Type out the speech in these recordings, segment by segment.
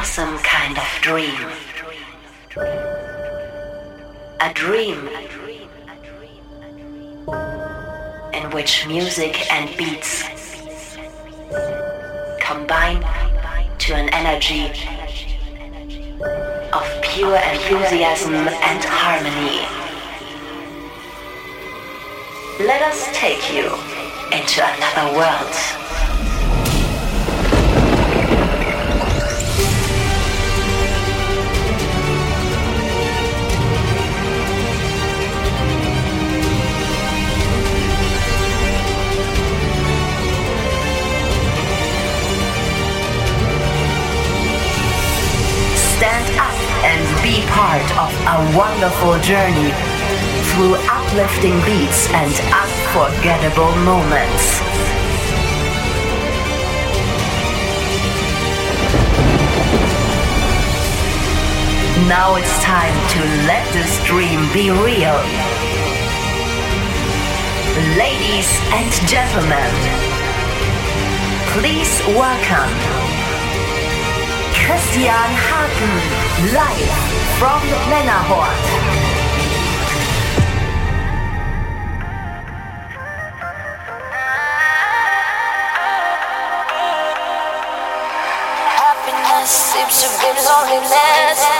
awesome kind of dream. A dream in which music and beats combine to an energy of pure enthusiasm and harmony. Let us take you into another world. Be part of a wonderful journey through uplifting beats and unforgettable moments. Now it's time to let this dream be real. Ladies and gentlemen, please welcome Christian Harten, live from Männerhort. seems to be loneliness,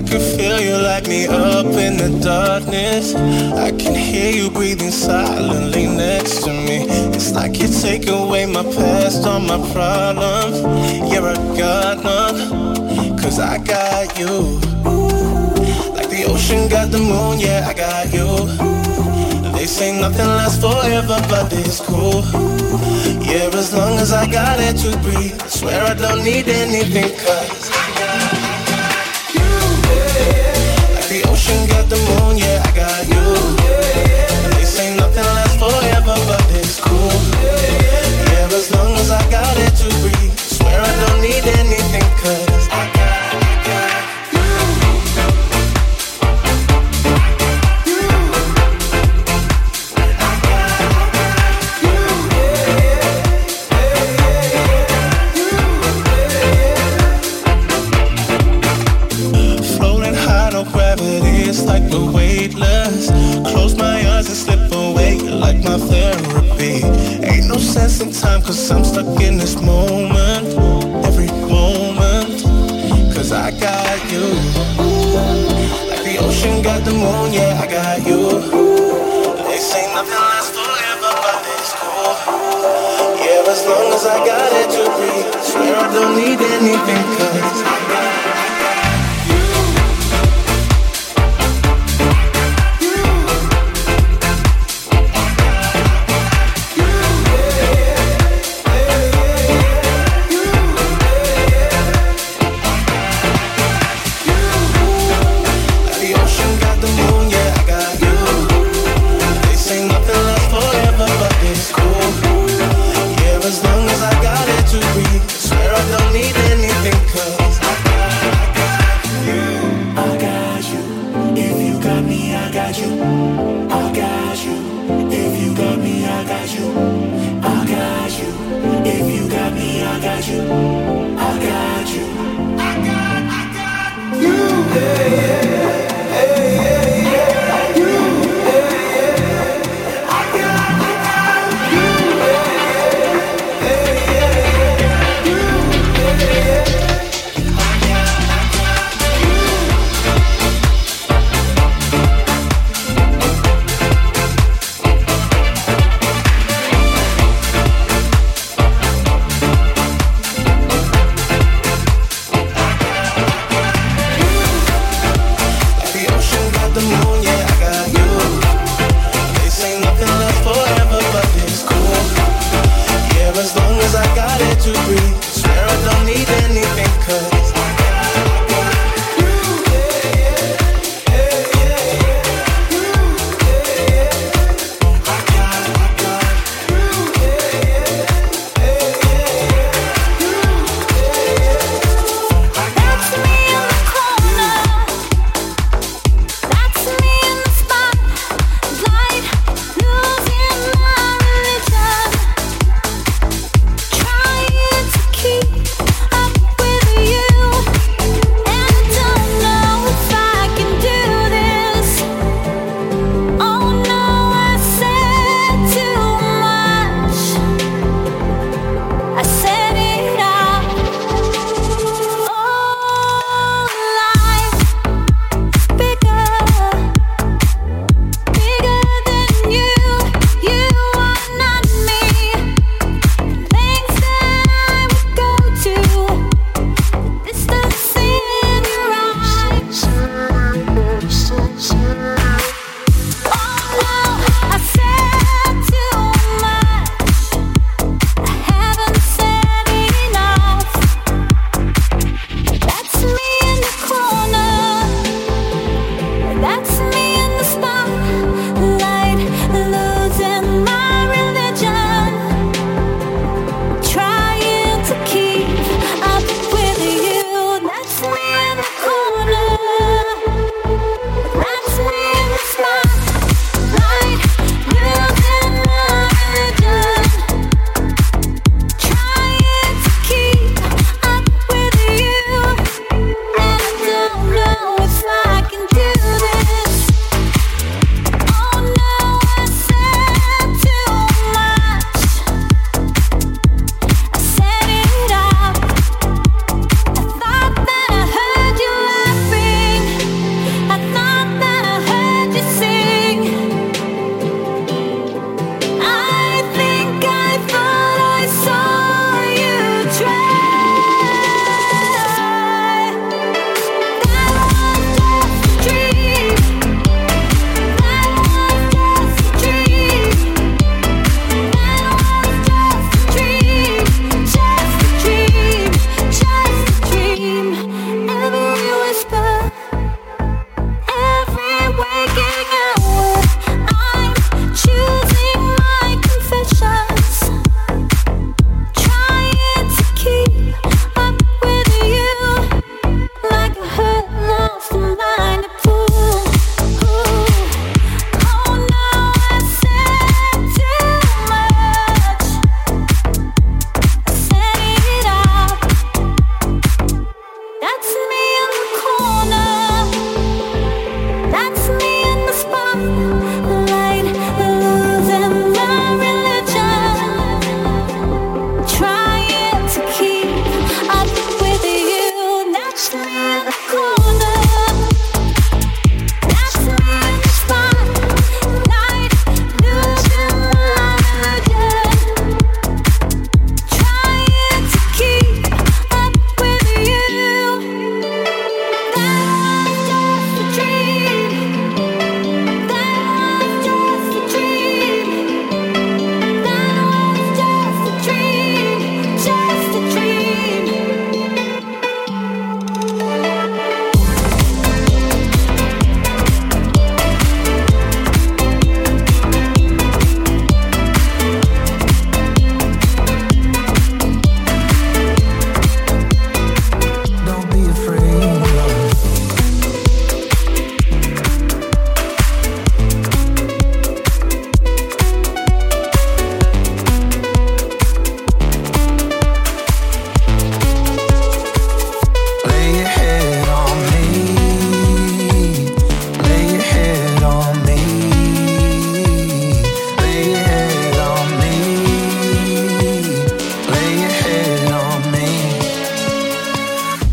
I can feel you light me up in the darkness. I can hear you breathing silently next to me. It's like you take away my past, all my problems. You're a god mom, cause I got you. Like the ocean got the moon, yeah, I got you. They say nothing lasts forever, but it's cool. Yeah, as long as I got it to breathe. I swear I don't need anything, cause can get money.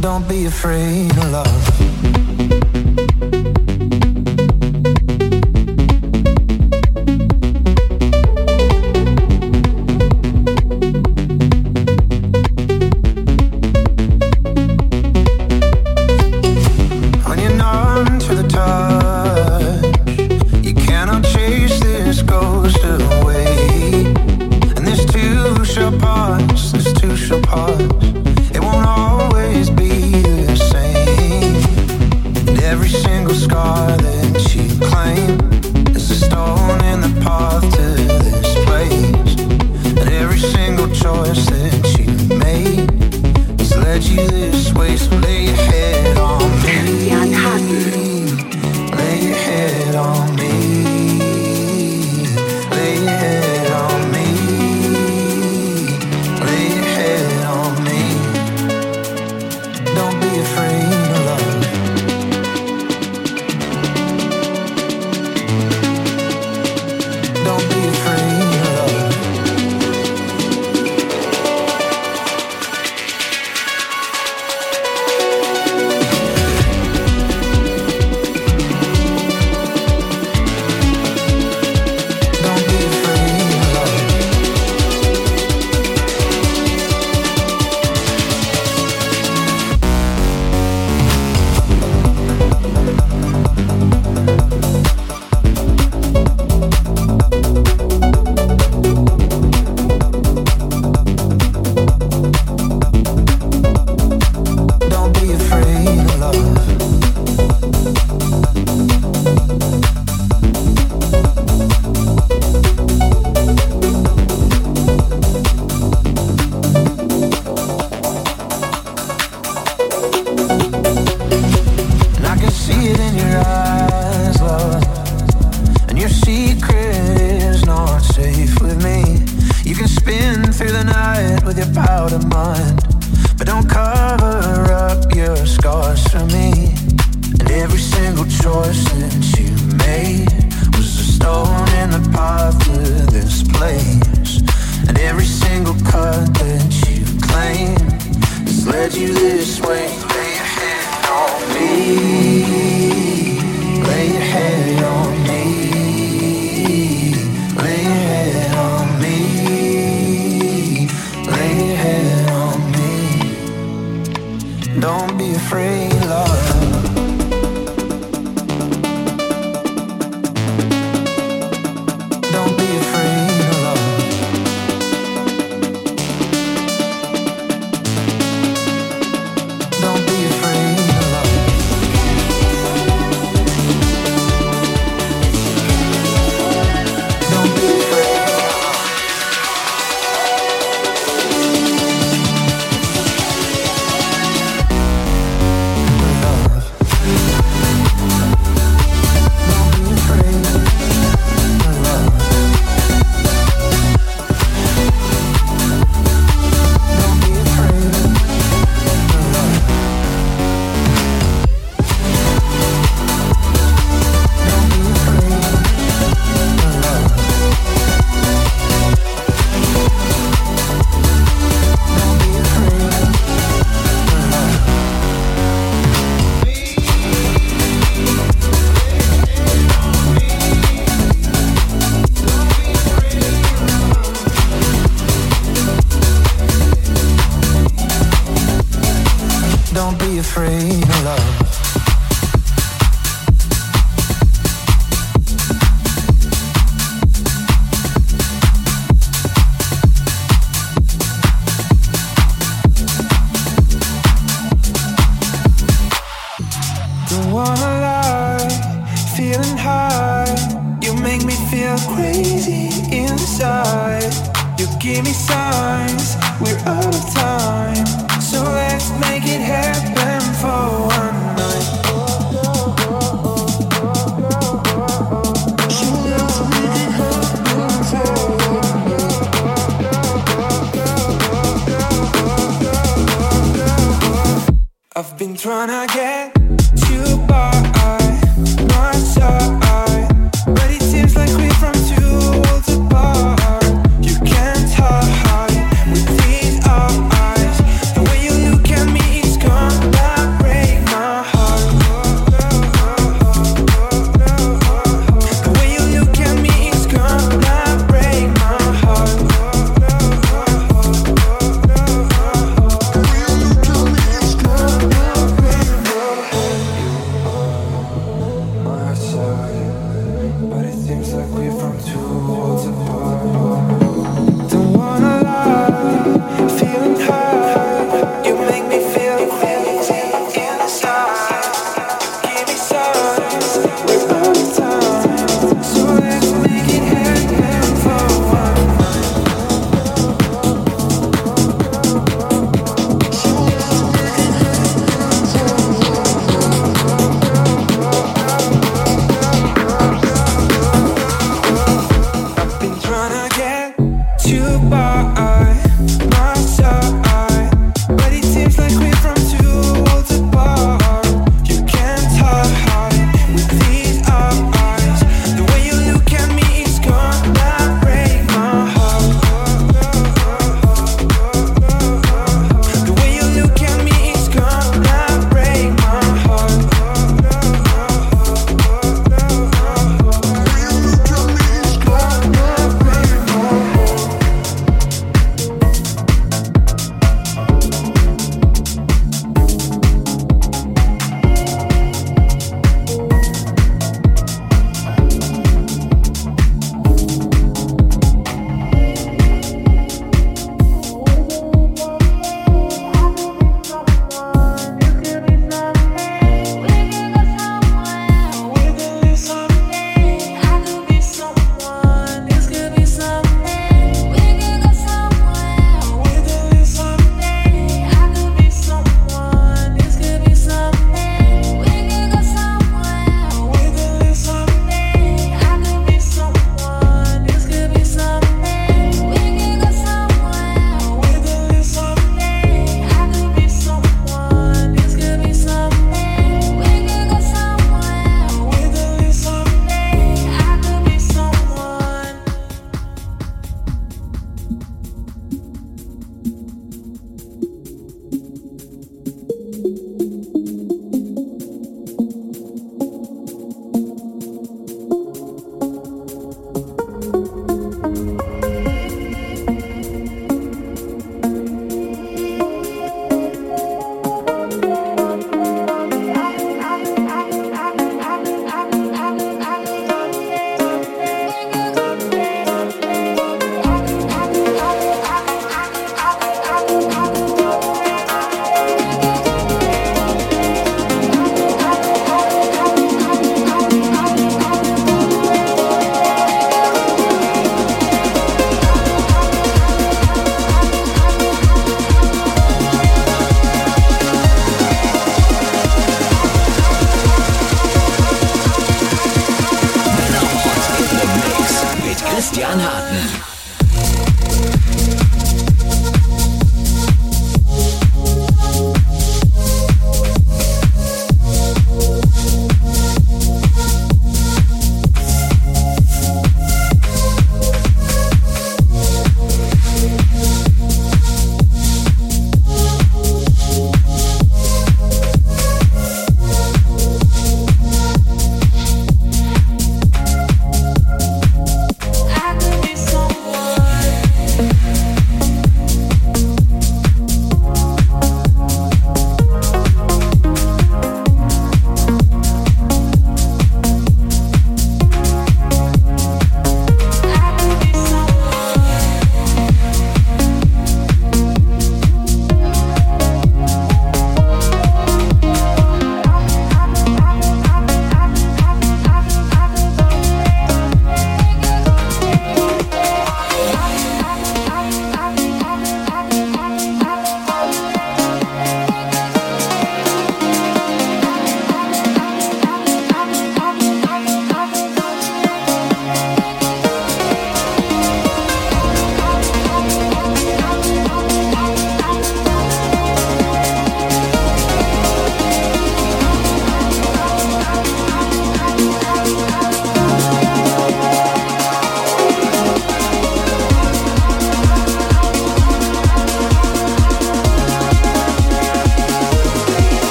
Don't be afraid of love.